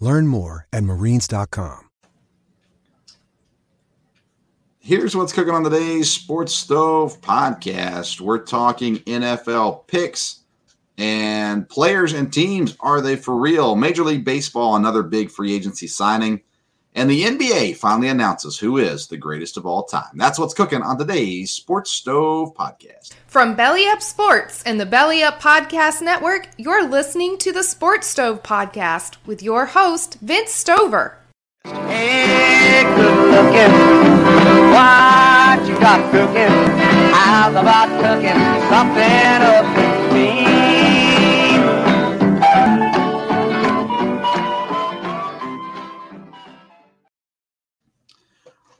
Learn more at marines.com. Here's what's cooking on today's Sports Stove podcast. We're talking NFL picks and players and teams. Are they for real? Major League Baseball, another big free agency signing. And the NBA finally announces who is the greatest of all time. That's what's cooking on today's Sports Stove podcast. From Belly Up Sports and the Belly Up Podcast Network, you're listening to the Sports Stove podcast with your host, Vince Stover. Hey, good looking. What you got cooking? How's about cooking something up with me?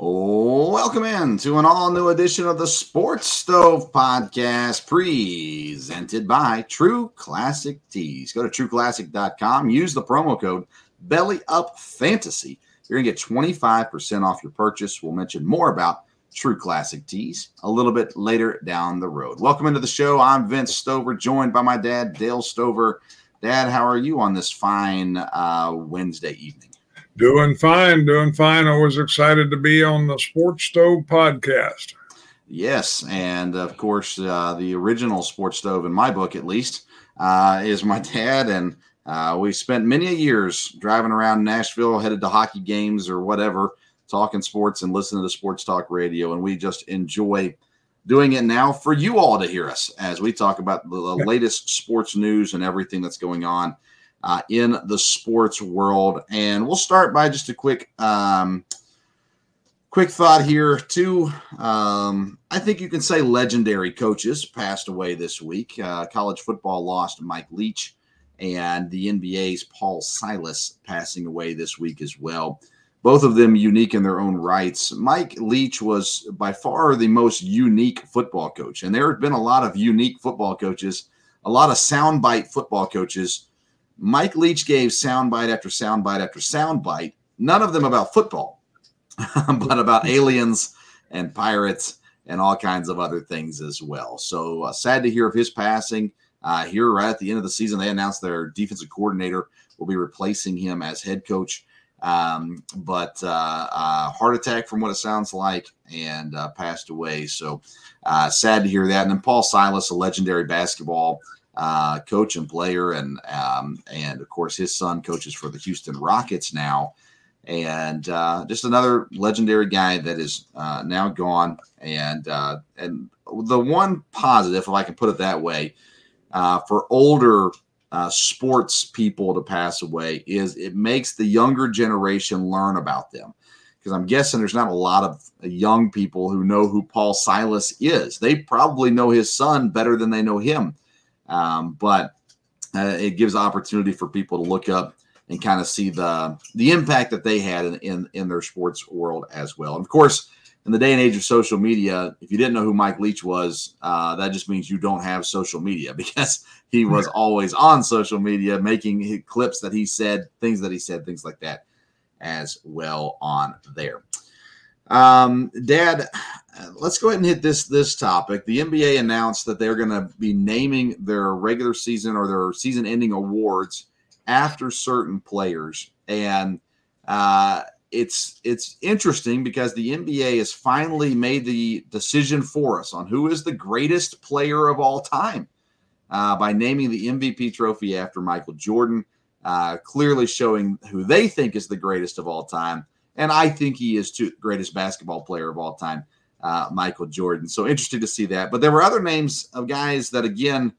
Welcome in to an all new edition of the Sports Stove Podcast, presented by True Classic Tees. Go to trueclassic.com, use the promo code Belly Up Fantasy. You're going to get 25% off your purchase. We'll mention more about True Classic Tees a little bit later down the road. Welcome into the show. I'm Vince Stover, joined by my dad, Dale Stover. Dad, how are you on this fine uh, Wednesday evening? Doing fine, doing fine. Always excited to be on the Sports Stove podcast. Yes, and of course, uh, the original Sports Stove, in my book at least, uh, is my dad. And uh, we spent many years driving around Nashville, headed to hockey games or whatever, talking sports and listening to sports talk radio. And we just enjoy doing it now for you all to hear us as we talk about the, the latest sports news and everything that's going on uh, in the sports world. And we'll start by just a quick, um, quick thought here. Two, um, I think you can say legendary coaches passed away this week. Uh, college football lost Mike Leach, and the NBA's Paul Silas passing away this week as well. Both of them unique in their own rights. Mike Leach was by far the most unique football coach, and there have been a lot of unique football coaches, a lot of soundbite football coaches Mike Leach gave soundbite after soundbite after soundbite, none of them about football, but about aliens and pirates and all kinds of other things as well. So uh, sad to hear of his passing. Uh, here, right at the end of the season, they announced their defensive coordinator will be replacing him as head coach. Um, but uh, heart attack, from what it sounds like, and uh, passed away. So uh, sad to hear that. And then Paul Silas, a legendary basketball uh, coach and player, and um, and of course his son coaches for the Houston Rockets now, and uh, just another legendary guy that is uh, now gone. And uh, and the one positive, if I can put it that way, uh, for older uh, sports people to pass away is it makes the younger generation learn about them. Because I'm guessing there's not a lot of young people who know who Paul Silas is. They probably know his son better than they know him um, but uh, it gives opportunity for people to look up and kind of see the the impact that they had in, in, in their sports world as well. And of course, in the day and age of social media, if you didn't know who Mike Leach was, uh, that just means you don't have social media because he was always on social media, making clips that he said, things that he said, things like that, as well on there. Um, Dad, let's go ahead and hit this this topic. The NBA announced that they're going to be naming their regular season or their season-ending awards after certain players, and uh, it's it's interesting because the NBA has finally made the decision for us on who is the greatest player of all time uh, by naming the MVP trophy after Michael Jordan, uh, clearly showing who they think is the greatest of all time. And I think he is too greatest basketball player of all time, uh, Michael Jordan. So interesting to see that. But there were other names of guys that again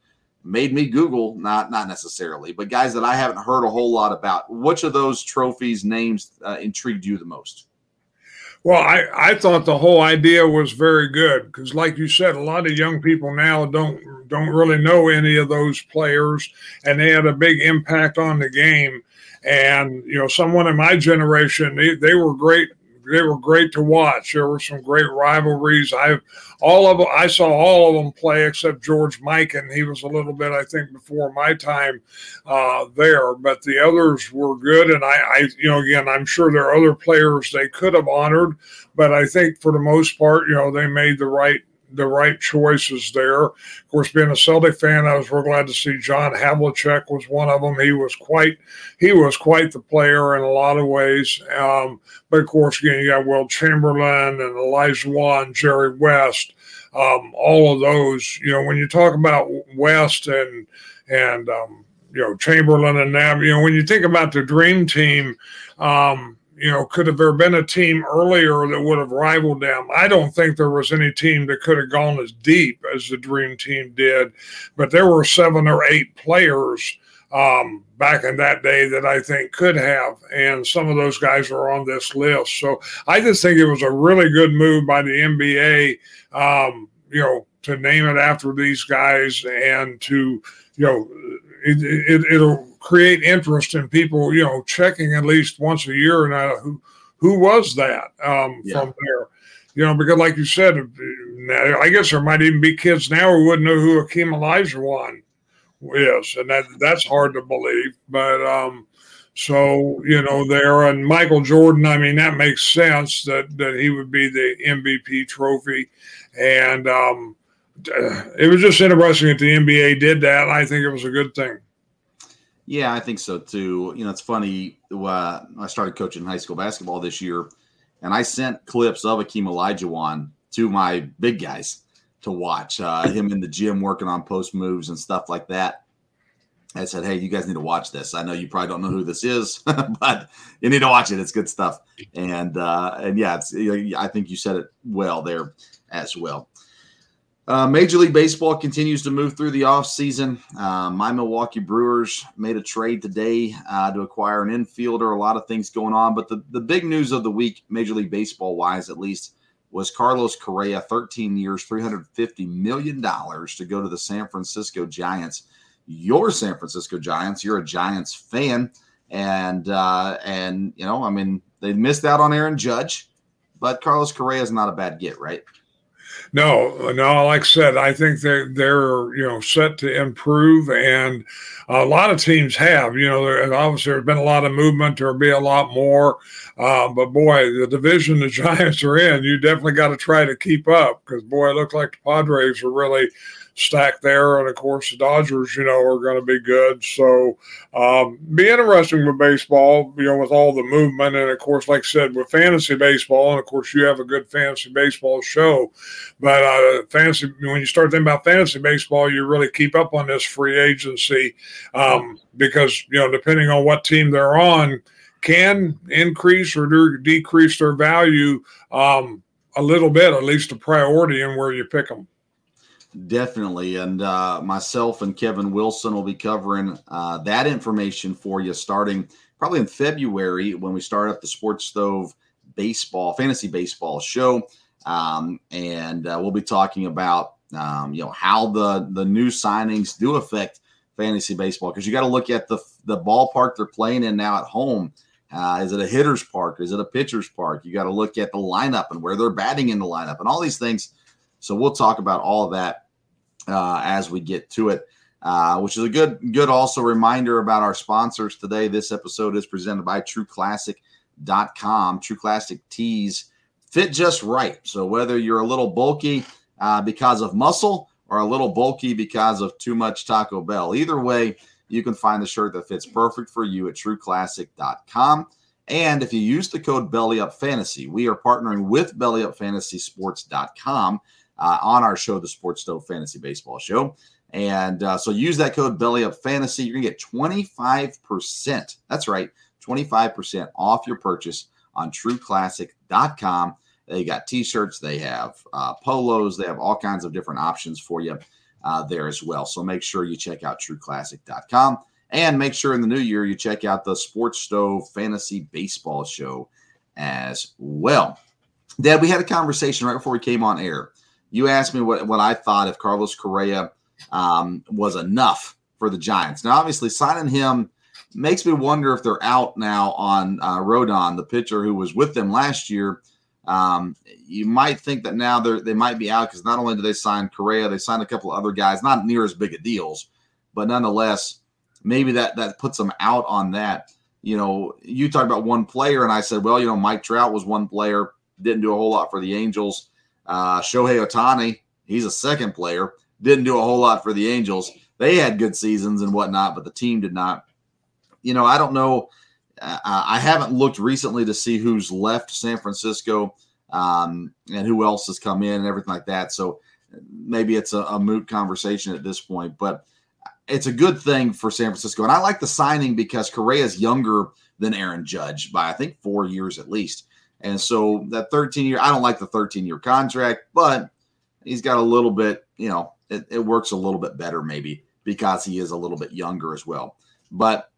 made me Google, not not necessarily, but guys that I haven't heard a whole lot about. Which of those trophies names uh, intrigued you the most? Well, I, I thought the whole idea was very good because, like you said, a lot of young people now don't don't really know any of those players, and they had a big impact on the game. And you know, someone in my generation, they, they were great they were great to watch. There were some great rivalries. I all of I saw all of them play except George Mike, and He was a little bit, I think, before my time uh, there, but the others were good. And I, I, you know, again, I'm sure there are other players they could have honored, but I think for the most part, you know, they made the right the right choices there. Of course, being a Celtic fan, I was real glad to see John Havlicek was one of them. He was quite he was quite the player in a lot of ways. Um, but of course, again, you got Wilt Chamberlain and Olajuwon, Jerry West, um, all of those. You know, when you talk about West and and um, you know Chamberlain and them, you know, when you think about the Dream Team. Um, you know, could have there been a team earlier that would have rivaled them? I don't think there was any team that could have gone as deep as the Dream Team did, but there were seven or eight players um, back in that day that I think could have, and some of those guys are on this list. So I just think it was a really good move by the NBA, um, you know, to name it after these guys and to, you know, it, it, it'll create interest in people, you know, checking at least once a year and uh, who who was that um, yeah. from there. You know, because like you said, I guess there might even be kids now who wouldn't know who Akeem Olajuwon is, and that that's hard to believe. But um, so you know, there and Michael Jordan. I mean, that makes sense that that he would be the MVP trophy, and um, it was just interesting that the NBA did that. I think it was a good thing. Yeah, I think so too. You know, it's funny. Uh, I started coaching high school basketball this year, and I sent clips of Akeem Olajuwon to my big guys to watch. Uh, him in the gym working on post moves and stuff like that. I said, "Hey, you guys need to watch this. I know you probably don't know who this is, but you need to watch it. It's good stuff." And uh, and yeah, I think you said it well there as well. Uh, Major League Baseball continues to move through the offseason. Uh, my Milwaukee Brewers made a trade today uh, to acquire an infielder. A lot of things going on, but the, the big news of the week, Major League Baseball wise at least, was Carlos Correa, 13 years, $350 million to go to the San Francisco Giants. Your San Francisco Giants, you're a Giants fan. And, uh, and you know, I mean, they missed out on Aaron Judge, but Carlos Correa is not a bad get, right? No, no. Like I said, I think they're they're you know set to improve, and a lot of teams have. You know, there, obviously there's been a lot of movement. There'll be a lot more, uh, but boy, the division the Giants are in, you definitely got to try to keep up because boy, it looked like the Padres are really stacked there. And of course, the Dodgers, you know, are going to be good. So, um, be interesting with baseball, you know, with all the movement. And of course, like I said, with fantasy baseball, and of course, you have a good fantasy baseball show. But uh, fantasy, when you start thinking about fantasy baseball, you really keep up on this free agency um, because, you know, depending on what team they're on, can increase or decrease their value um, a little bit, at least a priority in where you pick them. Definitely. And uh, myself and Kevin Wilson will be covering uh, that information for you starting probably in February when we start up the Sports Stove baseball, fantasy baseball show. Um, and uh, we'll be talking about, um, you know, how the, the new signings do affect fantasy baseball because you got to look at the, the ballpark they're playing in now at home. Uh, is it a hitter's park? Is it a pitcher's park? You got to look at the lineup and where they're batting in the lineup and all these things so we'll talk about all of that uh, as we get to it. Uh, which is a good, good also reminder about our sponsors today. This episode is presented by TrueClassic.com. True Classic tees fit just right. So whether you're a little bulky uh, because of muscle or a little bulky because of too much Taco Bell, either way, you can find the shirt that fits perfect for you at TrueClassic.com. And if you use the code BellyUpFantasy, we are partnering with BellyUpFantasySports.com uh, on our show, the Sports Stove Fantasy Baseball Show. And uh, so use that code Belly Up Fantasy. You're to get 25%. That's right, 25% off your purchase on trueclassic.com. They got t-shirts, they have uh, polos, they have all kinds of different options for you uh, there as well. So make sure you check out trueclassic.com and make sure in the new year you check out the Sports Stove Fantasy Baseball Show as well. Dad, we had a conversation right before we came on air. You asked me what, what I thought if Carlos Correa um, was enough for the Giants. Now, obviously, signing him makes me wonder if they're out now on uh, Rodon, the pitcher who was with them last year. Um, you might think that now they they might be out because not only did they sign Correa, they signed a couple of other guys, not near as big of deals, but nonetheless, maybe that that puts them out on that. You know, you talked about one player, and I said, well, you know, Mike Trout was one player, didn't do a whole lot for the Angels. Uh, Shohei Ohtani, he's a second player, didn't do a whole lot for the Angels. They had good seasons and whatnot, but the team did not. You know, I don't know. Uh, I haven't looked recently to see who's left San Francisco um, and who else has come in and everything like that. So maybe it's a, a moot conversation at this point, but it's a good thing for San Francisco. And I like the signing because Correa is younger than Aaron Judge by I think four years at least. And so that 13 year, I don't like the 13 year contract, but he's got a little bit, you know, it, it works a little bit better maybe because he is a little bit younger as well. But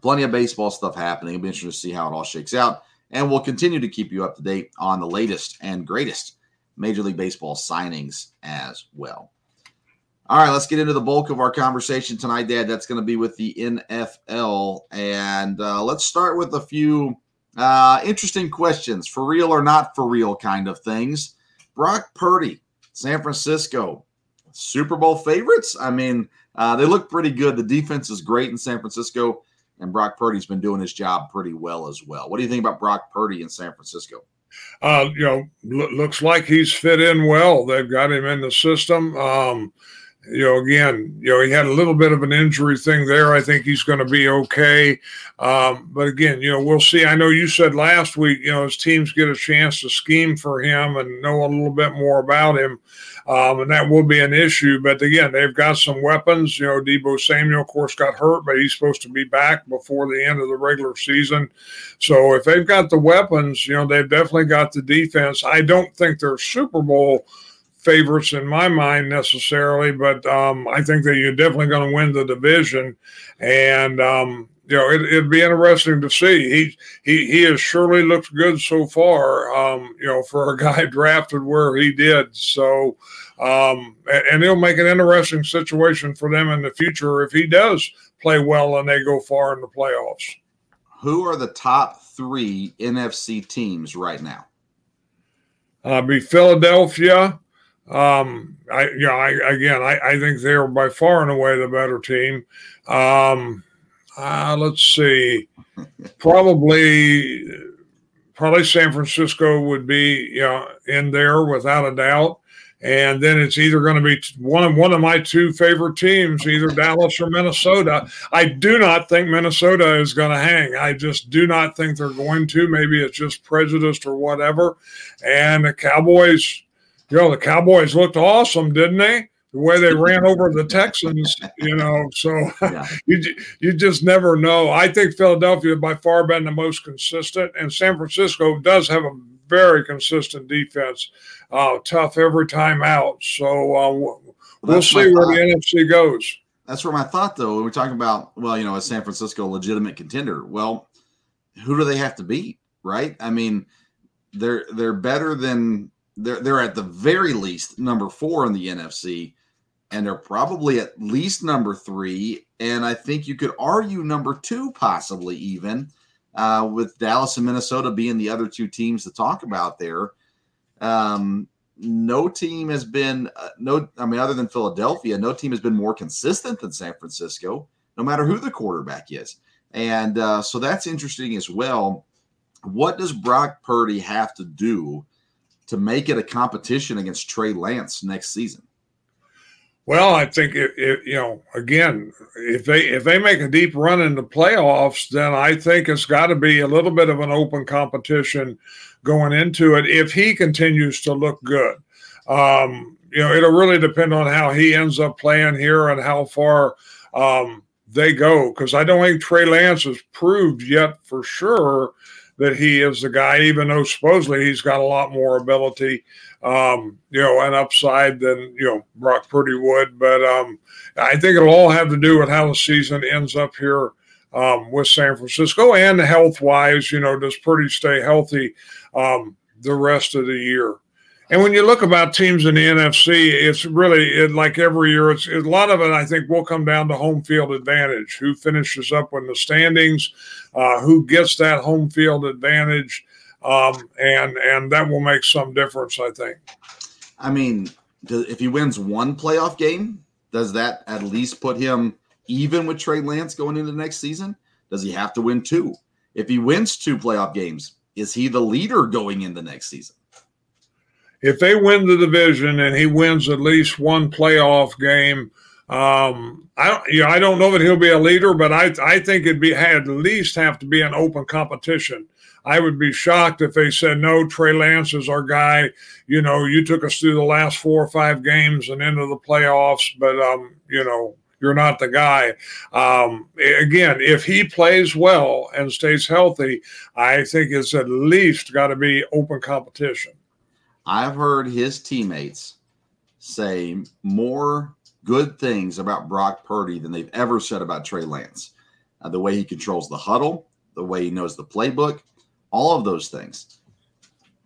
plenty of baseball stuff happening. It'll be interesting to see how it all shakes out. And we'll continue to keep you up to date on the latest and greatest Major League Baseball signings as well. All right, let's get into the bulk of our conversation tonight, Dad. That's going to be with the NFL. And uh, let's start with a few uh, interesting questions for real or not for real kind of things. Brock Purdy, San Francisco, Super Bowl favorites. I mean, uh, they look pretty good. The defense is great in San Francisco, and Brock Purdy's been doing his job pretty well as well. What do you think about Brock Purdy in San Francisco? Uh, you know, l- looks like he's fit in well. They've got him in the system. Um, you know, again, you know, he had a little bit of an injury thing there. I think he's going to be okay. Um, but again, you know, we'll see. I know you said last week, you know, his teams get a chance to scheme for him and know a little bit more about him. Um, and that will be an issue. But again, they've got some weapons. You know, Deebo Samuel, of course, got hurt, but he's supposed to be back before the end of the regular season. So if they've got the weapons, you know, they've definitely got the defense. I don't think they're Super Bowl favorites in my mind necessarily, but um, I think that you're definitely going to win the division. And um, you know, it, would be interesting to see. He he he has surely looked good so far. Um, you know, for a guy drafted where he did. So, um, and, and it'll make an interesting situation for them in the future if he does play well and they go far in the playoffs. Who are the top three NFC teams right now? Uh, be Philadelphia, um, I, yeah, I, again, I, I think they're by far and away the better team. Um, uh, let's see, probably, probably San Francisco would be, you know, in there without a doubt. And then it's either going to be one of one of my two favorite teams, either Dallas or Minnesota. I do not think Minnesota is going to hang. I just do not think they're going to. Maybe it's just prejudiced or whatever. And the Cowboys, you know, the Cowboys looked awesome, didn't they? The way they ran over the Texans, you know. So yeah. you you just never know. I think Philadelphia by far been the most consistent, and San Francisco does have a very consistent defense, uh, tough every time out. So uh, we'll, we'll see where the NFC goes. That's where my thought, though, when we're talking about, well, you know, is San Francisco a legitimate contender? Well, who do they have to beat, right? I mean, they're they're better than they're they're at the very least number four in the NFC, and they're probably at least number three. And I think you could argue number two, possibly even, uh, with Dallas and Minnesota being the other two teams to talk about there. Um, no team has been uh, no. I mean, other than Philadelphia, no team has been more consistent than San Francisco, no matter who the quarterback is. And uh, so that's interesting as well. What does Brock Purdy have to do? To make it a competition against Trey Lance next season? Well, I think it, it, you know again if they if they make a deep run in the playoffs, then I think it's got to be a little bit of an open competition going into it. If he continues to look good, um, you know it'll really depend on how he ends up playing here and how far um, they go. Because I don't think Trey Lance has proved yet for sure that he is the guy, even though supposedly he's got a lot more ability, um, you know, and upside than you know Brock Purdy would. But um, I think it'll all have to do with how the season ends up here um, with San Francisco and health wise. You know, does Purdy stay healthy um, the rest of the year? And when you look about teams in the NFC, it's really it, like every year. It's a lot of it. I think will come down to home field advantage. Who finishes up in the standings? Uh, who gets that home field advantage? Um, and and that will make some difference. I think. I mean, if he wins one playoff game, does that at least put him even with Trey Lance going into next season? Does he have to win two? If he wins two playoff games, is he the leader going into next season? If they win the division and he wins at least one playoff game, um, I don't, you know, I don't know that he'll be a leader, but I, I think it'd be at least have to be an open competition. I would be shocked if they said no. Trey Lance is our guy. You know, you took us through the last four or five games and into the playoffs, but um, you know, you're not the guy. Um, again, if he plays well and stays healthy, I think it's at least got to be open competition. I've heard his teammates say more good things about Brock Purdy than they've ever said about Trey Lance. Uh, the way he controls the huddle, the way he knows the playbook, all of those things.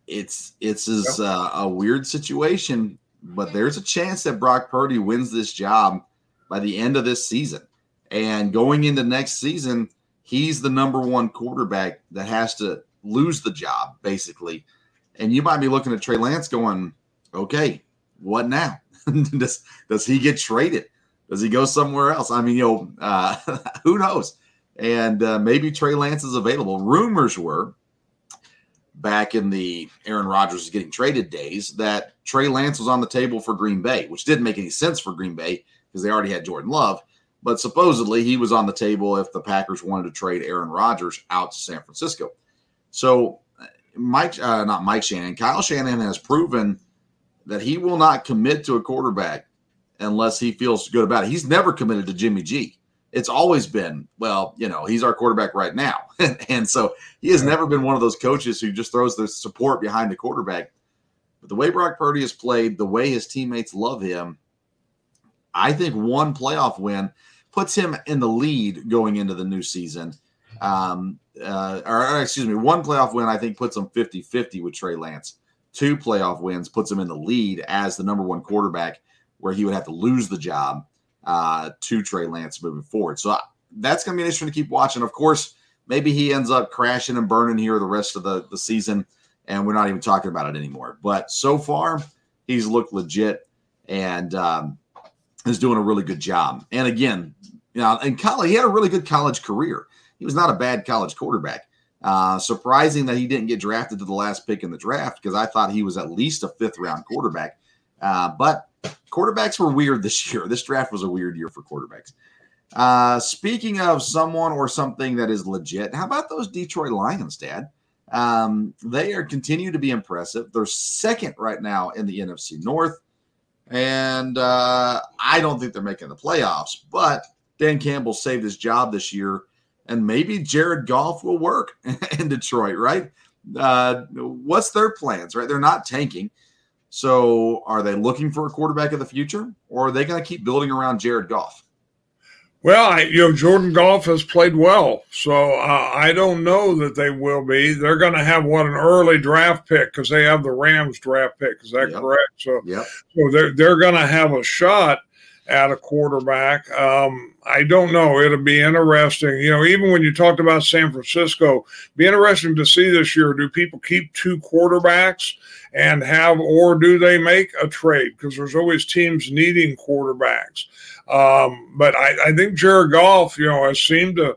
It's it's is uh, a weird situation, but there's a chance that Brock Purdy wins this job by the end of this season. And going into next season, he's the number one quarterback that has to lose the job, basically, and you might be looking at Trey Lance going, okay, what now? does does he get traded? Does he go somewhere else? I mean, you know, uh, who knows? And uh, maybe Trey Lance is available. Rumors were back in the Aaron Rodgers is getting traded days that Trey Lance was on the table for Green Bay, which didn't make any sense for Green Bay because they already had Jordan Love. But supposedly he was on the table if the Packers wanted to trade Aaron Rodgers out to San Francisco. So Mike, uh, not Mike Shanahan, Kyle Shanahan has proven that he will not commit to a quarterback unless he feels good about it. He's never committed to Jimmy G. It's always been, well, you know, he's our quarterback right now. and so he has never been one of those coaches who just throws the support behind the quarterback. But the way Brock Purdy has played, the way his teammates love him, I think one playoff win puts him in the lead going into the new season. Um, uh, or, excuse me, one playoff win, I think, puts him 50 50 with Trey Lance. Two playoff wins puts him in the lead as the number one quarterback, where he would have to lose the job uh, to Trey Lance moving forward. So uh, that's going to be interesting to keep watching. Of course, maybe he ends up crashing and burning here the rest of the, the season, and we're not even talking about it anymore. But so far, he's looked legit and um, is doing a really good job. And again, you know, in college, he had a really good college career he was not a bad college quarterback. Uh, surprising that he didn't get drafted to the last pick in the draft because I thought he was at least a fifth round quarterback. Uh, but quarterbacks were weird this year. This draft was a weird year for quarterbacks. Uh, speaking of someone or something that is legit, how about those Detroit Lions, Dad? Um, they are continue to be impressive. They're second right now in the NFC North, and uh, I don't think they're making the playoffs. But Dan Campbell saved his job this year and maybe Jared Goff will work in Detroit, right? Uh, what's their plans, right? They're not tanking. So are they looking for a quarterback of the future or are they going to keep building around Jared Goff? Well, I, you know, Jordan Goff has played well, so uh, I don't know that they will be. They're going to have what an early draft pick because they have the Rams draft pick. Is that yep. correct? So, yep. so they're they're going to have a shot at a quarterback. Um, I don't know. It'll be interesting. You know, even when you talked about San Francisco, be interesting to see this year. Do people keep two quarterbacks and have, or do they make a trade? Because there's always teams needing quarterbacks. Um, but I, I think Jared Goff, you know, has seemed to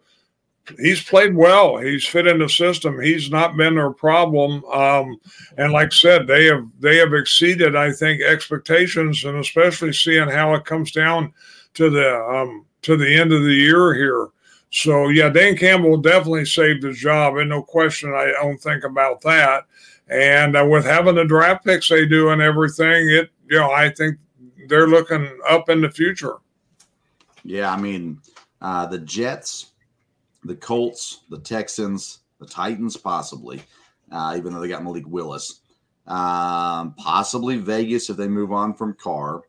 he's played well. He's fit in the system. He's not been their problem. Um, and like I said, they have they have exceeded, I think, expectations, and especially seeing how it comes down to the um, to the end of the year here. So yeah, Dan Campbell definitely saved his job, and no question, I don't think about that. And uh, with having the draft picks they do and everything, it you know I think they're looking up in the future. Yeah, I mean uh, the Jets the Colts, the Texans, The Titans, possibly, uh, even though they got Malik Willis. Um, possibly Vegas if they move on from Carr.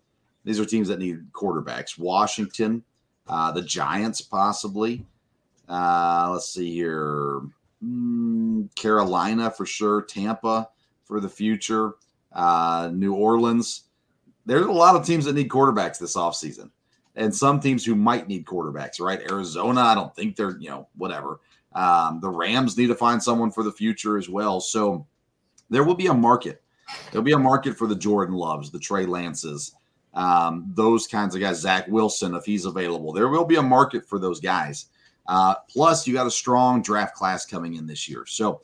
These are teams that need quarterbacks. Washington, uh, the Giants, possibly. Uh, let's see here. Mm, Carolina for sure. Tampa for the future. Uh, New Orleans. There's a lot of teams that need quarterbacks this offseason. And some teams who might need quarterbacks, right? Arizona, I don't think they're, you know, whatever. Um, the Rams need to find someone for the future as well. So there will be a market. There'll be a market for the Jordan Loves, the Trey Lances, um, those kinds of guys. Zach Wilson, if he's available, there will be a market for those guys. Uh, plus, you got a strong draft class coming in this year, so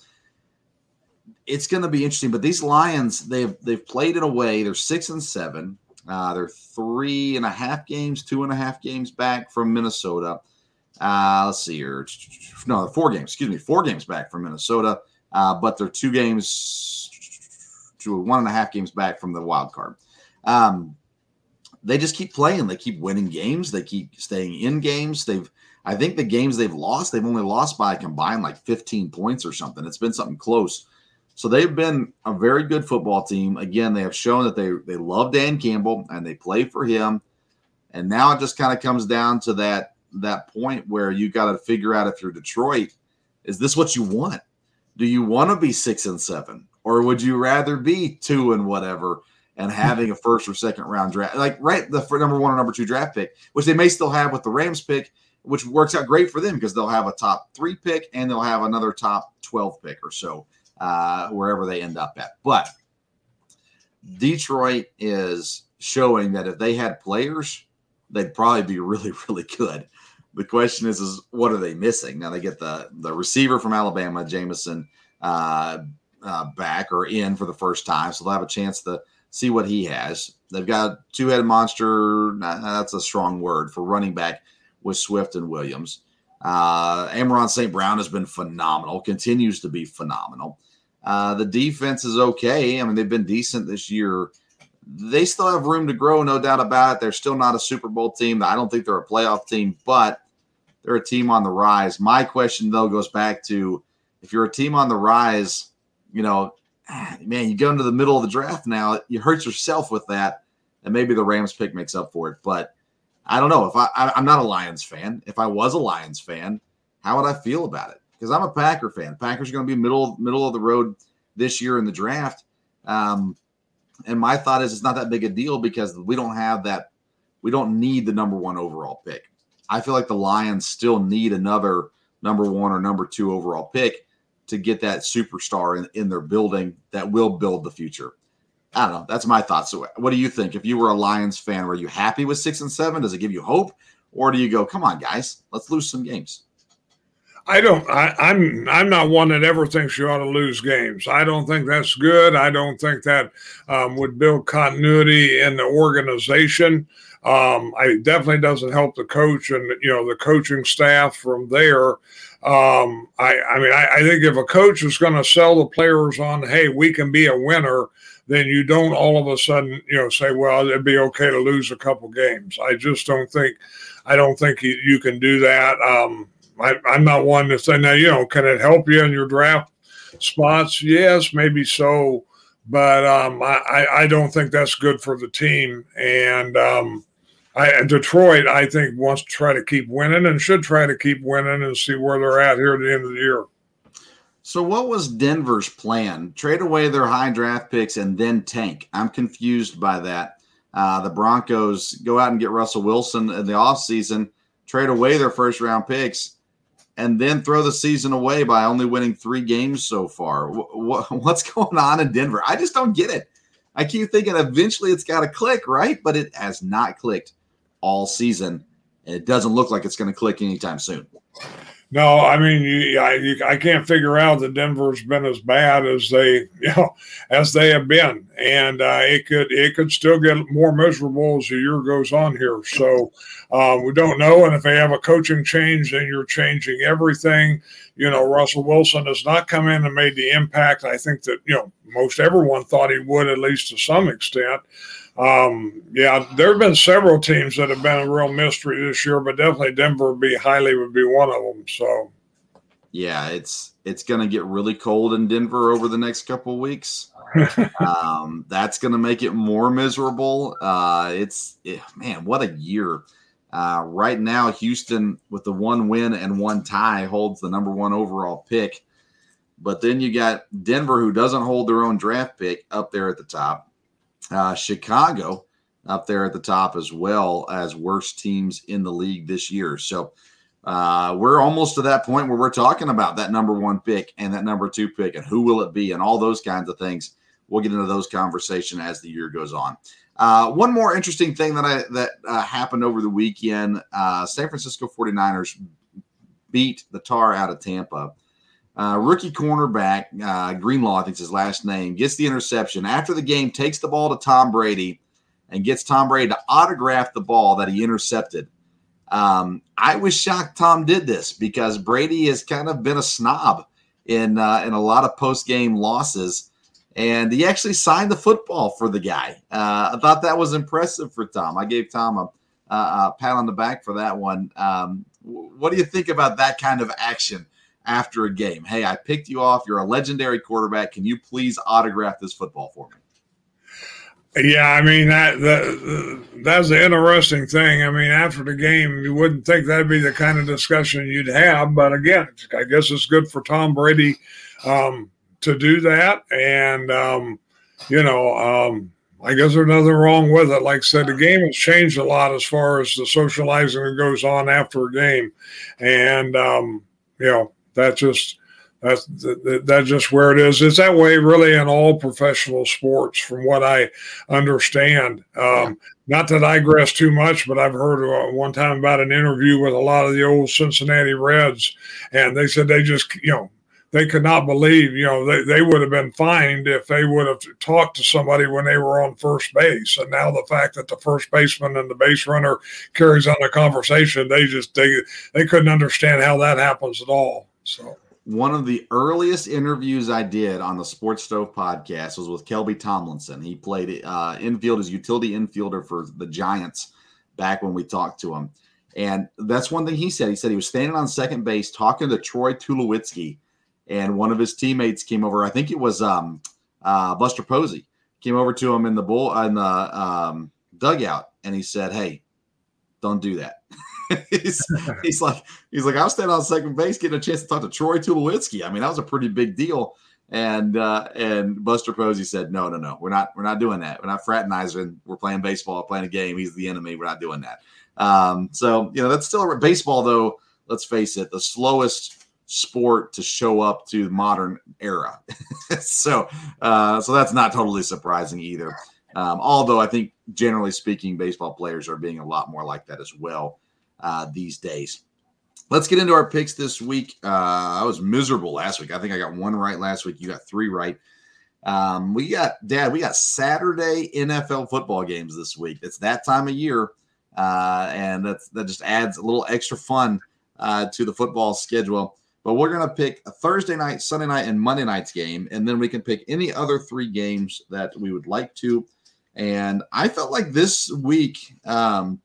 it's going to be interesting. But these Lions, they've they've played in a way. They're six and seven. Uh, they're three and a half games, two and a half games back from Minnesota. Uh, let's see here. No, four games. Excuse me, four games back from Minnesota. Uh, but they're two games to one and a half games back from the wild card. Um, they just keep playing. They keep winning games. They keep staying in games. They've, I think, the games they've lost, they've only lost by combined like 15 points or something. It's been something close. So they've been a very good football team. Again, they have shown that they they love Dan Campbell and they play for him. And now it just kind of comes down to that that point where you got to figure out if you're Detroit, is this what you want? Do you want to be six and seven, or would you rather be two and whatever and hmm. having a first or second round draft, like right the number one or number two draft pick, which they may still have with the Rams pick, which works out great for them because they'll have a top three pick and they'll have another top twelve pick or so uh, wherever they end up at. But Detroit is showing that if they had players, they'd probably be really, really good. The question is, is what are they missing? Now they get the the receiver from Alabama, Jameson, uh, uh, back or in for the first time, so they'll have a chance to see what he has. They've got two headed monster. That's a strong word for running back with Swift and Williams. Uh, Amon-Ra St. Brown has been phenomenal, continues to be phenomenal. Uh, the defense is okay. I mean, they've been decent this year. They still have room to grow, no doubt about it. They're still not a Super Bowl team. I don't think they're a playoff team, but they're a team on the rise. My question, though, goes back to if you're a team on the rise, you know, man, you go into the middle of the draft now, you hurt yourself with that, and maybe the Rams pick makes up for it. But I don't know if I, I I'm not a Lions fan. If I was a Lions fan, how would I feel about it? Because I'm a Packer fan. Packers are going to be middle middle of the road this year in the draft. Um, and my thought is it's not that big a deal because we don't have that. We don't need the number one overall pick. I feel like the Lions still need another number one or number two overall pick to get that superstar in, in their building that will build the future. I don't know. That's my thoughts. So what do you think? If you were a Lions fan, were you happy with six and seven? Does it give you hope? Or do you go, come on, guys, let's lose some games? I don't. I, I'm. I'm not one that ever thinks you ought to lose games. I don't think that's good. I don't think that um, would build continuity in the organization. Um, I definitely doesn't help the coach and you know the coaching staff from there. Um, I, I mean, I, I think if a coach is going to sell the players on, hey, we can be a winner, then you don't all of a sudden, you know, say, well, it'd be okay to lose a couple games. I just don't think, I don't think you, you can do that. Um, I, am not one to say now, you know, can it help you in your draft spots? Yes, maybe so, but um, I, I don't think that's good for the team. And um, I, Detroit, I think, wants to try to keep winning and should try to keep winning and see where they're at here at the end of the year. So, what was Denver's plan? Trade away their high draft picks and then tank. I'm confused by that. Uh, the Broncos go out and get Russell Wilson in the offseason, trade away their first round picks, and then throw the season away by only winning three games so far. what's going on in Denver? I just don't get it. I keep thinking eventually it's got to click, right? But it has not clicked all season. It doesn't look like it's going to click anytime soon. No, I mean, you, I, you, I can't figure out that Denver's been as bad as they, you know, as they have been, and uh, it could it could still get more miserable as the year goes on here. So um, we don't know, and if they have a coaching change, then you're changing everything. You know, Russell Wilson has not come in and made the impact I think that you know most everyone thought he would, at least to some extent. Um, yeah, there have been several teams that have been a real mystery this year, but definitely Denver would be highly would be one of them. So, yeah, it's it's going to get really cold in Denver over the next couple of weeks. um, that's going to make it more miserable. Uh, it's it, man, what a year! Uh, right now, Houston with the one win and one tie holds the number one overall pick. But then you got Denver, who doesn't hold their own draft pick, up there at the top. Uh, Chicago up there at the top as well as worst teams in the league this year. So uh, we're almost to that point where we're talking about that number one pick and that number two pick and who will it be and all those kinds of things. We'll get into those conversation as the year goes on. Uh, one more interesting thing that I that uh, happened over the weekend: uh, San Francisco 49ers beat the tar out of Tampa. Uh, rookie cornerback uh, Greenlaw, I think is his last name, gets the interception after the game, takes the ball to Tom Brady, and gets Tom Brady to autograph the ball that he intercepted. Um, I was shocked Tom did this because Brady has kind of been a snob in uh, in a lot of post game losses, and he actually signed the football for the guy. Uh, I thought that was impressive for Tom. I gave Tom a, a, pat on the back for that one. Um, what do you think about that kind of action after a game? Hey, I picked you off. You're a legendary quarterback. Can you please autograph this football for me? Yeah, I mean that, that that's an interesting thing. I mean, after the game, you wouldn't think that'd be the kind of discussion you'd have, but again, I guess it's good for Tom Brady um, to do that, and um, you know, um, I guess there's nothing wrong with it. Like I said, the game has changed a lot as far as the socializing that goes on after a game, and um, you know, that's just that's that's just where it is. It's that way, really, in all professional sports, from what I understand. Um, not to digress too much, but I've heard uh, one time about an interview with a lot of the old Cincinnati Reds, and they said they just, you know, they could not believe, you know, they, they would have been fined if they would have talked to somebody when they were on first base. And now the fact that the first baseman and the base runner carries on the conversation, they just they they couldn't understand how that happens at all. So one of the earliest interviews I did on the Sports Stove podcast was with Kelby Tomlinson. He played uh, infield as utility infielder for the Giants back when we talked to him. And that's one thing he said. He said he was standing on second base talking to Troy Tulowitzki, and one of his teammates came over. I think it was um, uh, Buster Posey came over to him in the bull in the um, dugout, and he said, "Hey, don't do that." he's, he's like he's like I was standing on second base getting a chance to talk to Troy Tulowitzki. I mean that was a pretty big deal. And uh, and Buster Posey said no no no we're not we're not doing that we're not fraternizing we're playing baseball playing a game he's the enemy we're not doing that. Um, so you know that's still baseball though. Let's face it, the slowest sport to show up to the modern era. so uh, so that's not totally surprising either. Um, although I think generally speaking, baseball players are being a lot more like that as well uh, these days. Let's get into our picks this week. Uh, I was miserable last week. I think I got one right last week. You got three right. Um, we got, Dad, we got Saturday NFL football games this week. It's that time of year. Uh, and that's, that just adds a little extra fun uh, to the football schedule. But we're going to pick a Thursday night, Sunday night, and Monday night's game. And then we can pick any other three games that we would like to. And I felt like this week, um,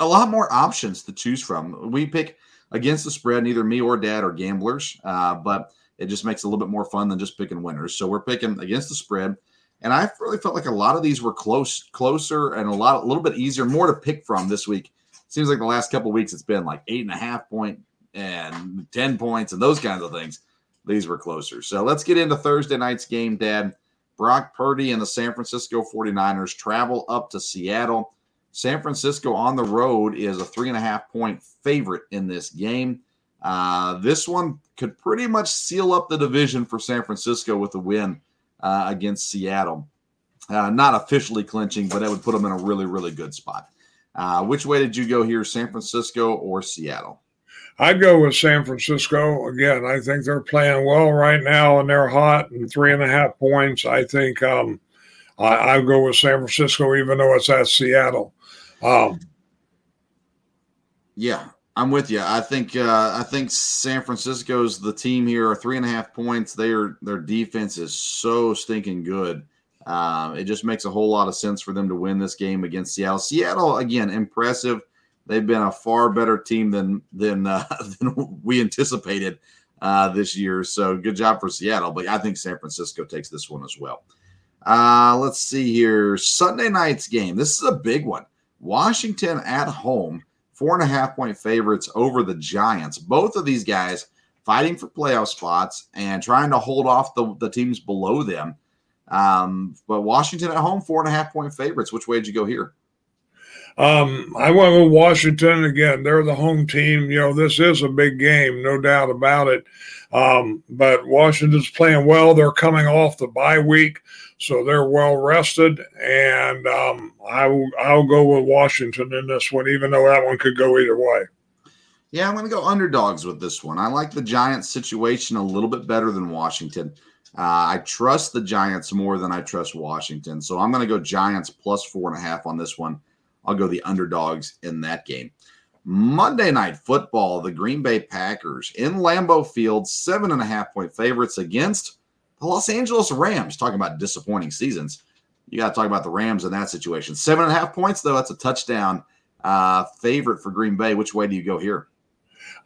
a lot more options to choose from. We pick against the spread, neither me or dad are gamblers, uh, but it just makes it a little bit more fun than just picking winners. So we're picking against the spread. And I really felt like a lot of these were close, closer, and a lot, a little bit easier, more to pick from this week. Seems like the last couple weeks it's been like eight and a half point and ten points and those kinds of things. These were closer. So let's get into Thursday night's game, Dad. Brock Purdy and the San Francisco 49ers travel up to Seattle San Francisco on the road is a three and a half point favorite in this game. Uh, this one could pretty much seal up the division for San Francisco with a win uh, against Seattle. Uh, not officially clinching, but that would put them in a really, really good spot. Uh, which way did you go here, San Francisco or Seattle? I'd go with San Francisco. Again, I think they're playing well right now and they're hot and three and a half points. I think um, I, I'd go with San Francisco, even though it's at Seattle. Um, yeah, I'm with you. I think uh, I think San Francisco's the team here three and a half points. Their their defense is so stinking good. Uh, it just makes a whole lot of sense for them to win this game against Seattle. Seattle again, impressive. They've been a far better team than than uh, than we anticipated uh, this year. So good job for Seattle. But I think San Francisco takes this one as well. Uh, let's see here. Sunday night's game. This is a big one. Washington at home, four and a half point favorites over the Giants. Both of these guys fighting for playoff spots and trying to hold off the, the teams below them. Um, but Washington at home, four and a half point favorites. Which way did you go here? Um, I went with Washington again. They're the home team. You know, this is a big game, no doubt about it. Um, but Washington's playing well. They're coming off the bye week, so they're well rested. And um, I will, I'll go with Washington in this one, even though that one could go either way. Yeah, I'm going to go underdogs with this one. I like the Giants situation a little bit better than Washington. Uh, I trust the Giants more than I trust Washington. So I'm going to go Giants plus four and a half on this one. I'll go the underdogs in that game. Monday night football, the Green Bay Packers in Lambeau Field, seven and a half point favorites against the Los Angeles Rams. Talking about disappointing seasons. You got to talk about the Rams in that situation. Seven and a half points, though, that's a touchdown uh, favorite for Green Bay. Which way do you go here?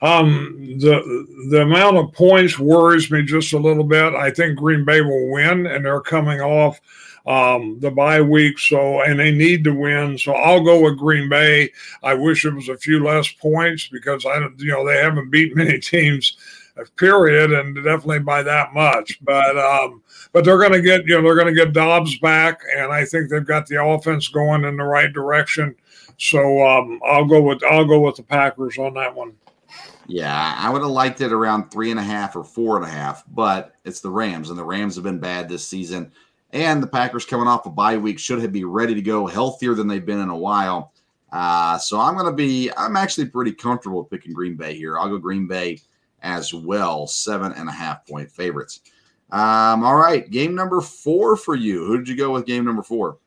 Um, the the amount of points worries me just a little bit. I think Green Bay will win, and they're coming off um, the bye week, so and they need to win. So I'll go with Green Bay. I wish it was a few less points because I you know, they haven't beat many teams, period, and definitely by that much. But um, but they're going to get, you know, they're going to get Dobbs back, and I think they've got the offense going in the right direction. So um, I'll go with I'll go with the Packers on that one. Yeah, I would have liked it around three and a half or four and a half, but it's the Rams, and the Rams have been bad this season. And the Packers coming off a bye week should have be ready to go, healthier than they've been in a while. Uh, so I'm going to be, I'm actually pretty comfortable picking Green Bay here. I'll go Green Bay as well, seven and a half point favorites. Um, all right, game number four for you. Who did you go with game number four?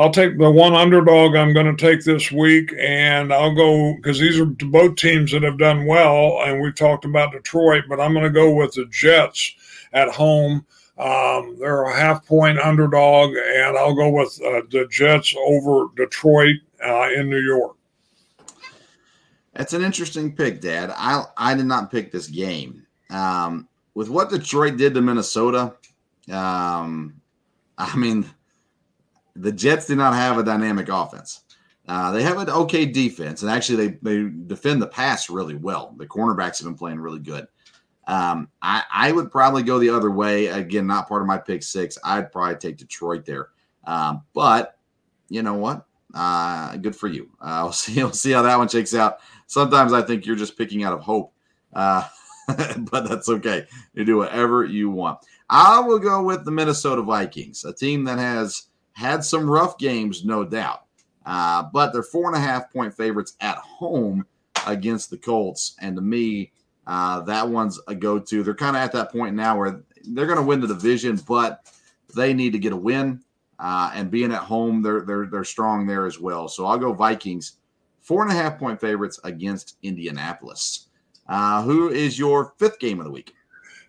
I'll take the one underdog I'm going to take this week, and I'll go because these are both teams that have done well, and we've talked about Detroit, but I'm going to go with the Jets at home. Um, they're a half point underdog, and I'll go with uh, the Jets over Detroit uh, in New York. That's an interesting pick, Dad. I I did not pick this game. Um, with what Detroit did to Minnesota, um, I mean, the Jets do not have a dynamic offense. Uh, they have an okay defense, and actually, they, they defend the pass really well. The cornerbacks have been playing really good. Um, I, I would probably go the other way. Again, not part of my pick six. I'd probably take Detroit there. Um, but you know what? Uh, good for you. Uh, we'll see. We'll see how that one shakes out. Sometimes I think you're just picking out of hope, uh, but that's okay. You do whatever you want. I will go with the Minnesota Vikings, a team that has had some rough games, no doubt, uh, but they're four and a half point favorites at home against the Colts. And to me, uh, that one's a go to. They're kind of at that point now where they're going to win the division, but they need to get a win. Uh, and being at home, they're they're they're strong there as well. So I'll go Vikings, four and a half point favorites against Indianapolis. Uh, who is your fifth game of the week?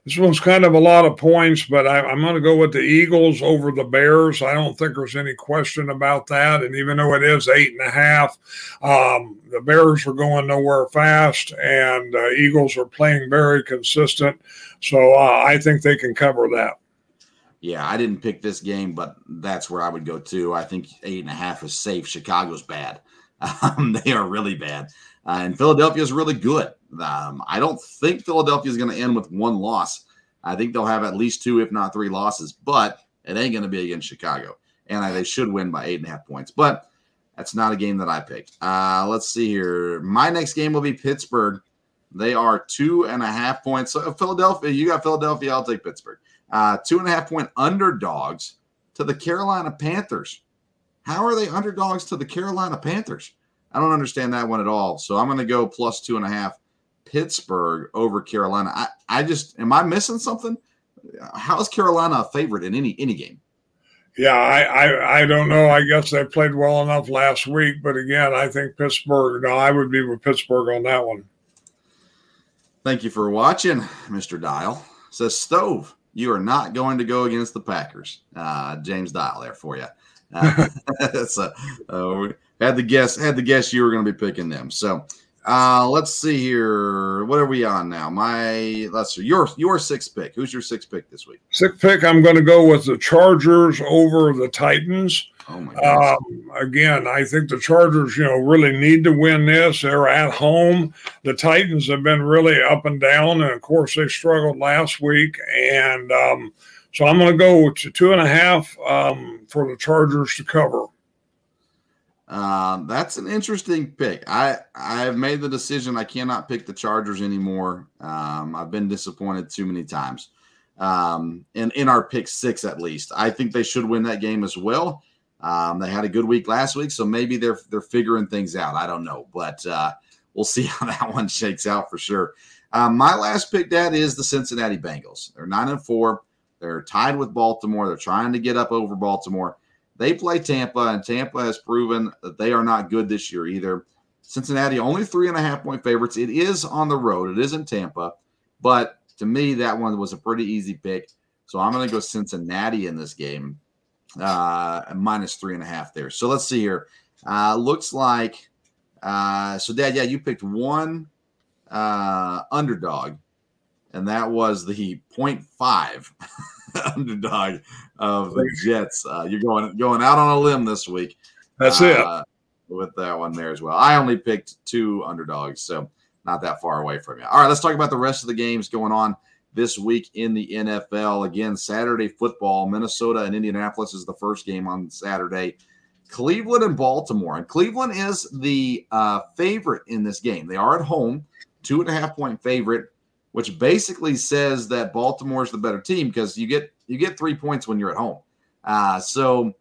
This one's kind of a lot of points, but I, am going to go with the Eagles over the Bears. I don't think there's any question about that. And even though it is eight and a half, um, the Bears are going nowhere fast, and uh, Eagles are playing very consistent. So uh, I think they can cover that. Yeah, I didn't pick this game, but that's where I would go too. I think eight and a half is safe. Chicago's bad. Um, they are really bad. Uh, and Philadelphia is really good. Um, I don't think Philadelphia is going to end with one loss. I think they'll have at least two, if not three losses, but it ain't going to be against Chicago. And I, they should win by eight and a half points. But that's not a game that I picked. Uh, let's see here. My next game will be Pittsburgh. They are two and a half points. So Philadelphia, you got Philadelphia. I'll take Pittsburgh. Uh, two and a half point underdogs to the Carolina Panthers. How are they underdogs to the Carolina Panthers? I don't understand that one at all. So I'm going to go plus two and a half Pittsburgh over Carolina. I, I just am I missing something? How is Carolina a favorite in any any game? Yeah, I, I, I don't know. I guess they played well enough last week, but again, I think Pittsburgh. No, I would be with Pittsburgh on that one. Thank you for watching, Mr. Dial. Says Stove, you are not going to go against the Packers. Uh, James Dial there for you. Uh, so uh, had the guess had the guess you were going to be picking them. So Uh, let's see here. What are we on now? My let's see. Your your sixth pick. Who's your sixth pick this week? Sixth pick. I'm going to go with the Chargers over the Titans. Oh my God. Um, again, I think the Chargers, you know, really need to win this. They're at home. The Titans have been really up and down, and of course, they struggled last week. And um, so I'm going to go to two and a half um, for the Chargers to cover. Um, that's an interesting pick. I I have made the decision I cannot pick the Chargers anymore. Um, I've been disappointed too many times. Um, in in our pick six at least, I think they should win that game as well. Um, they had a good week last week, so maybe they're they're figuring things out. I don't know, but uh, we'll see how that one shakes out for sure. Um, my last pick, Dad, is the Cincinnati Bengals. They're nine and four. They're tied with Baltimore. They're trying to get up over Baltimore. They play Tampa, and Tampa has proven that they are not good this year either. Cincinnati only three and a half point favorites. It is on the road. It is in Tampa, but to me, that one was a pretty easy pick. So I'm going to go Cincinnati in this game uh, minus three and a half there. So let's see here. Uh, looks like uh, so, Dad. Yeah, you picked one uh, underdog, and that was the 0.5 underdog of the Jets. Uh, you're going going out on a limb this week. That's uh, it with that one there as well. I only picked two underdogs, so not that far away from you. All right, let's talk about the rest of the games going on this week in the NFL. Again, Saturday football, Minnesota and Indianapolis is the first game on Saturday. Cleveland and Baltimore. And Cleveland is the uh, favorite in this game. They are at home, two and a half point favorite, which basically says that Baltimore is the better team because you get you get three points when you're at home. Uh, so,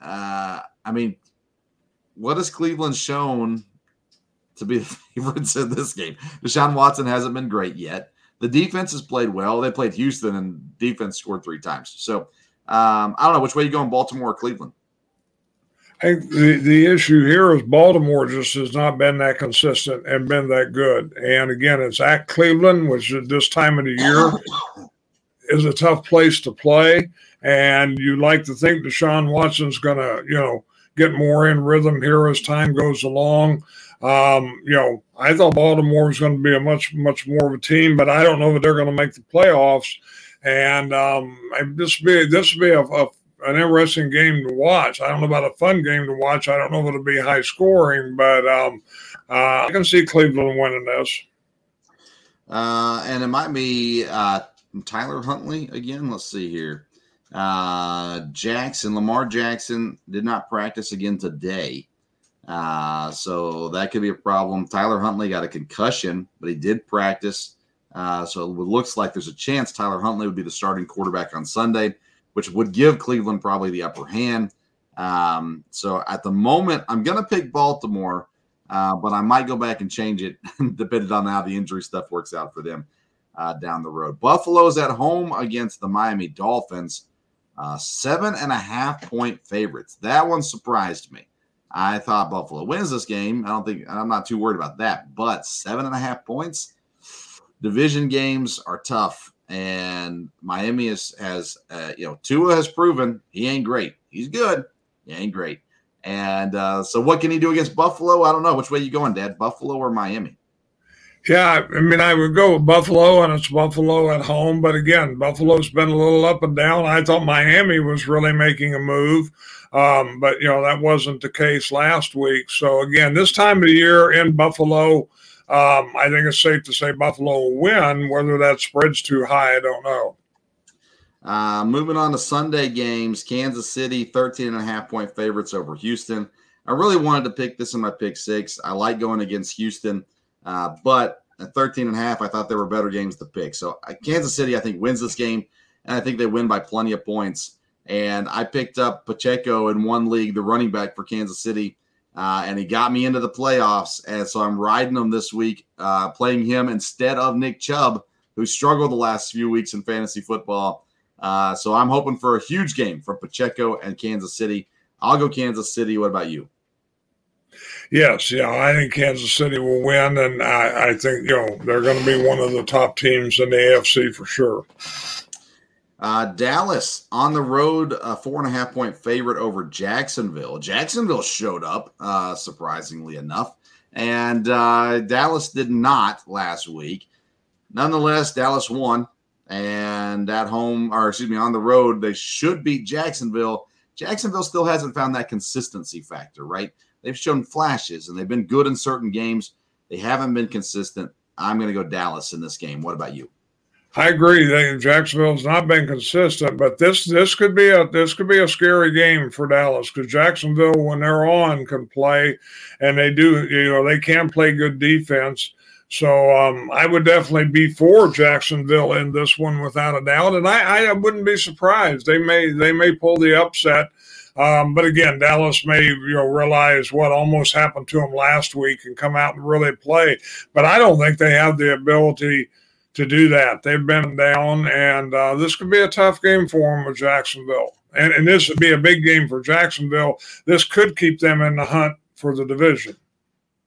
uh, I mean, what has Cleveland shown to be the favorites in this game? Deshaun Watson hasn't been great yet. The defense has played well. They played Houston and defense scored three times. So um, I don't know which way you go in Baltimore or Cleveland. I think the, the issue here is Baltimore just has not been that consistent and been that good. And again, it's at Cleveland, which at this time of the year is a tough place to play. And you like to think Deshaun Watson's going to, you know, get more in rhythm here as time goes along. Um, you know, I thought Baltimore was going to be a much, much more of a team, but I don't know that they're going to make the playoffs. And um, this be this be a, a, an interesting game to watch. I don't know about a fun game to watch. I don't know if it'll be high scoring, but um, uh, I can see Cleveland winning this. Uh, and it might be uh, Tyler Huntley again. Let's see here. Uh, Jackson, Lamar Jackson did not practice again today. Uh, so that could be a problem. Tyler Huntley got a concussion, but he did practice. Uh, so it looks like there's a chance Tyler Huntley would be the starting quarterback on Sunday, which would give Cleveland probably the upper hand. Um, so at the moment, I'm going to pick Baltimore, uh, but I might go back and change it depending on how the injury stuff works out for them uh, down the road. Buffalo's at home against the Miami Dolphins, uh, seven and a half point favorites. That one surprised me. I thought Buffalo wins this game. I don't think I'm not too worried about that, but seven and a half points. Division games are tough, and Miami is, has, uh, you know, Tua has proven he ain't great. He's good, he ain't great. And uh, so, what can he do against Buffalo? I don't know. Which way you going, Dad? Buffalo or Miami? Yeah, I mean, I would go with Buffalo, and it's Buffalo at home. But again, Buffalo's been a little up and down. I thought Miami was really making a move. Um, but you know that wasn't the case last week. So again, this time of the year in Buffalo, um, I think it's safe to say Buffalo will win. Whether that spreads too high, I don't know. Uh, moving on to Sunday games, Kansas City 13 and a half point favorites over Houston. I really wanted to pick this in my pick six. I like going against Houston, uh, but at 13 and a half, I thought there were better games to pick. So uh, Kansas City, I think, wins this game, and I think they win by plenty of points. And I picked up Pacheco in one league, the running back for Kansas City, uh, and he got me into the playoffs. And so I'm riding him this week, uh, playing him instead of Nick Chubb, who struggled the last few weeks in fantasy football. Uh, so I'm hoping for a huge game for Pacheco and Kansas City. I'll go Kansas City. What about you? Yes, yeah, I think Kansas City will win, and I, I think you know they're going to be one of the top teams in the AFC for sure. Uh, Dallas on the road, a four and a half point favorite over Jacksonville. Jacksonville showed up, uh, surprisingly enough, and uh, Dallas did not last week. Nonetheless, Dallas won, and at home, or excuse me, on the road, they should beat Jacksonville. Jacksonville still hasn't found that consistency factor, right? They've shown flashes and they've been good in certain games. They haven't been consistent. I'm going to go Dallas in this game. What about you? I agree. They, Jacksonville's not been consistent, but this this could be a this could be a scary game for Dallas because Jacksonville, when they're on, can play, and they do. You know, they can play good defense. So um, I would definitely be for Jacksonville in this one without a doubt, and I, I wouldn't be surprised. They may they may pull the upset. Um, but again, Dallas may you know realize what almost happened to them last week and come out and really play. But I don't think they have the ability to do that. They've been down, and uh, this could be a tough game for them with Jacksonville. And, and this would be a big game for Jacksonville. This could keep them in the hunt for the division.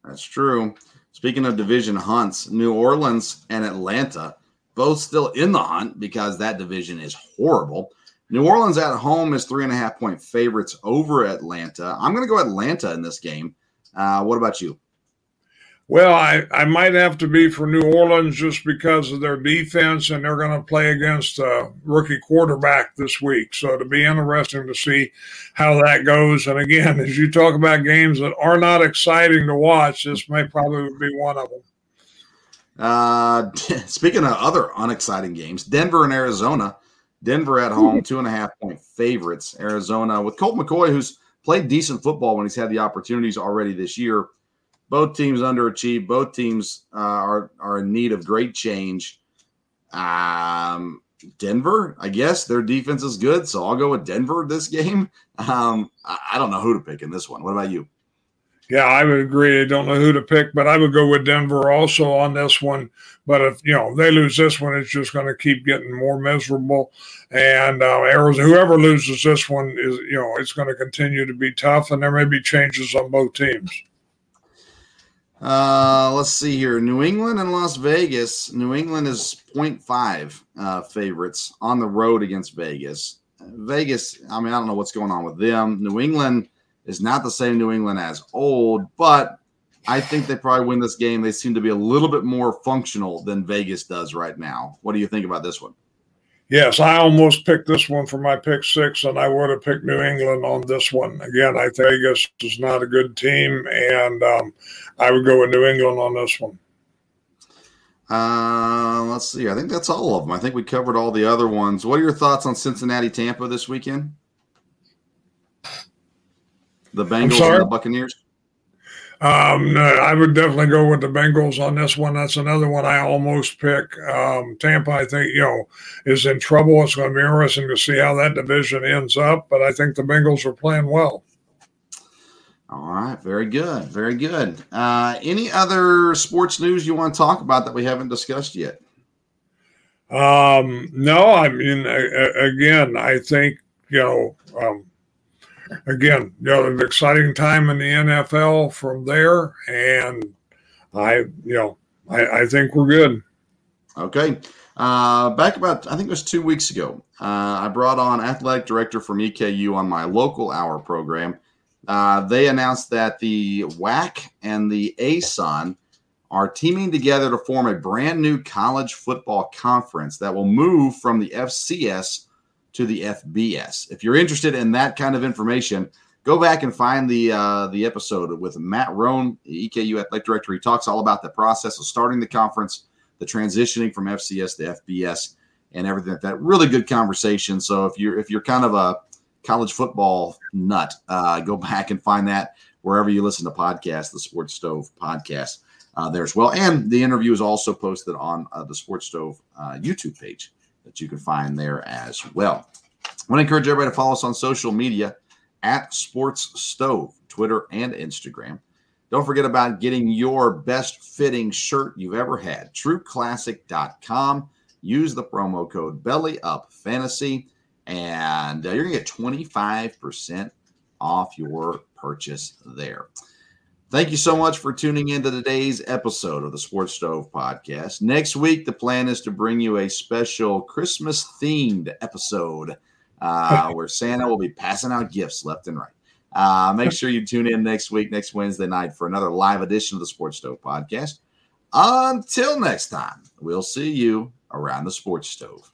That's true. Speaking of division hunts, New Orleans and Atlanta both still in the hunt because that division is horrible. New Orleans at home is three and a half point favorites over Atlanta. I'm going to go Atlanta in this game. Uh, what about you? Well, I, I might have to be for New Orleans just because of their defense, and they're going to play against a rookie quarterback this week. So it'll be interesting to see how that goes. And again, as you talk about games that are not exciting to watch, this may probably be one of them. Uh, speaking of other unexciting games, Denver and Arizona. Denver at home, two and a half point favorites. Arizona with Colt McCoy, who's played decent football when he's had the opportunities already this year both teams underachieved. Both teams uh, are are in need of great change. Um, Denver, I guess their defense is good, so I'll go with Denver this game. Um, I, I don't know who to pick in this one. What about you? Yeah, I would agree. I don't know who to pick, but I would go with Denver also on this one. But if you know they lose this one, it's just going to keep getting more miserable. And uh, Arizona, whoever loses this one is, you know, it's going to continue to be tough, and there may be changes on both teams. Uh, let's see here. New England and Las Vegas. New England is 0.5 uh, favorites on the road against Vegas. Vegas, I mean, I don't know what's going on with them. New England is not the same New England as old, but I think they probably win this game. They seem to be a little bit more functional than Vegas does right now. What do you think about this one? Yes, I almost picked this one for my pick six, and I would have picked New England on this one. Again, I think Vegas is not a good team, and um, I would go with New England on this one. Uh, let's see. I think that's all of them. I think we covered all the other ones. What are your thoughts on Cincinnati Tampa this weekend? The Bengals and the Buccaneers? Um, no, I would definitely go with the Bengals on this one. That's another one I almost pick. Um, Tampa, I think, you know, is in trouble. It's going to be interesting to see how that division ends up, but I think the Bengals are playing well. All right, very good, very good. Uh, any other sports news you want to talk about that we haven't discussed yet? Um, no, I mean, again, I think you know, um, again, you know, an exciting time in the NFL from there, and I, you know, I, I think we're good. Okay. Uh, back about, I think it was two weeks ago, uh, I brought on athletic director from EKU on my local hour program. Uh, they announced that the WAC and the ASUN are teaming together to form a brand new college football conference that will move from the FCS to the FBS. If you're interested in that kind of information, go back and find the uh, the episode with Matt Roan, EKU athletic director. He talks all about the process of starting the conference, the transitioning from FCS to FBS, and everything like that. Really good conversation. So if you're if you're kind of a college football nut, uh, go back and find that wherever you listen to podcasts, the Sports Stove podcast. Uh, there as well. And the interview is also posted on uh, the Sports Stove uh, YouTube page that you can find there as well. I want to encourage everybody to follow us on social media at Sports Stove, Twitter and Instagram. Don't forget about getting your best fitting shirt you've ever had. TrueClassic.com. Use the promo code Belly Up Fantasy, and uh, you're gonna get 25% off your purchase there. Thank you so much for tuning into today's episode of the Sports Stove Podcast. Next week, the plan is to bring you a special Christmas themed episode uh, where Santa will be passing out gifts left and right. Uh, make sure you tune in next week, next Wednesday night, for another live edition of the Sports Stove podcast. Until next time, we'll see you around the Sports Stove.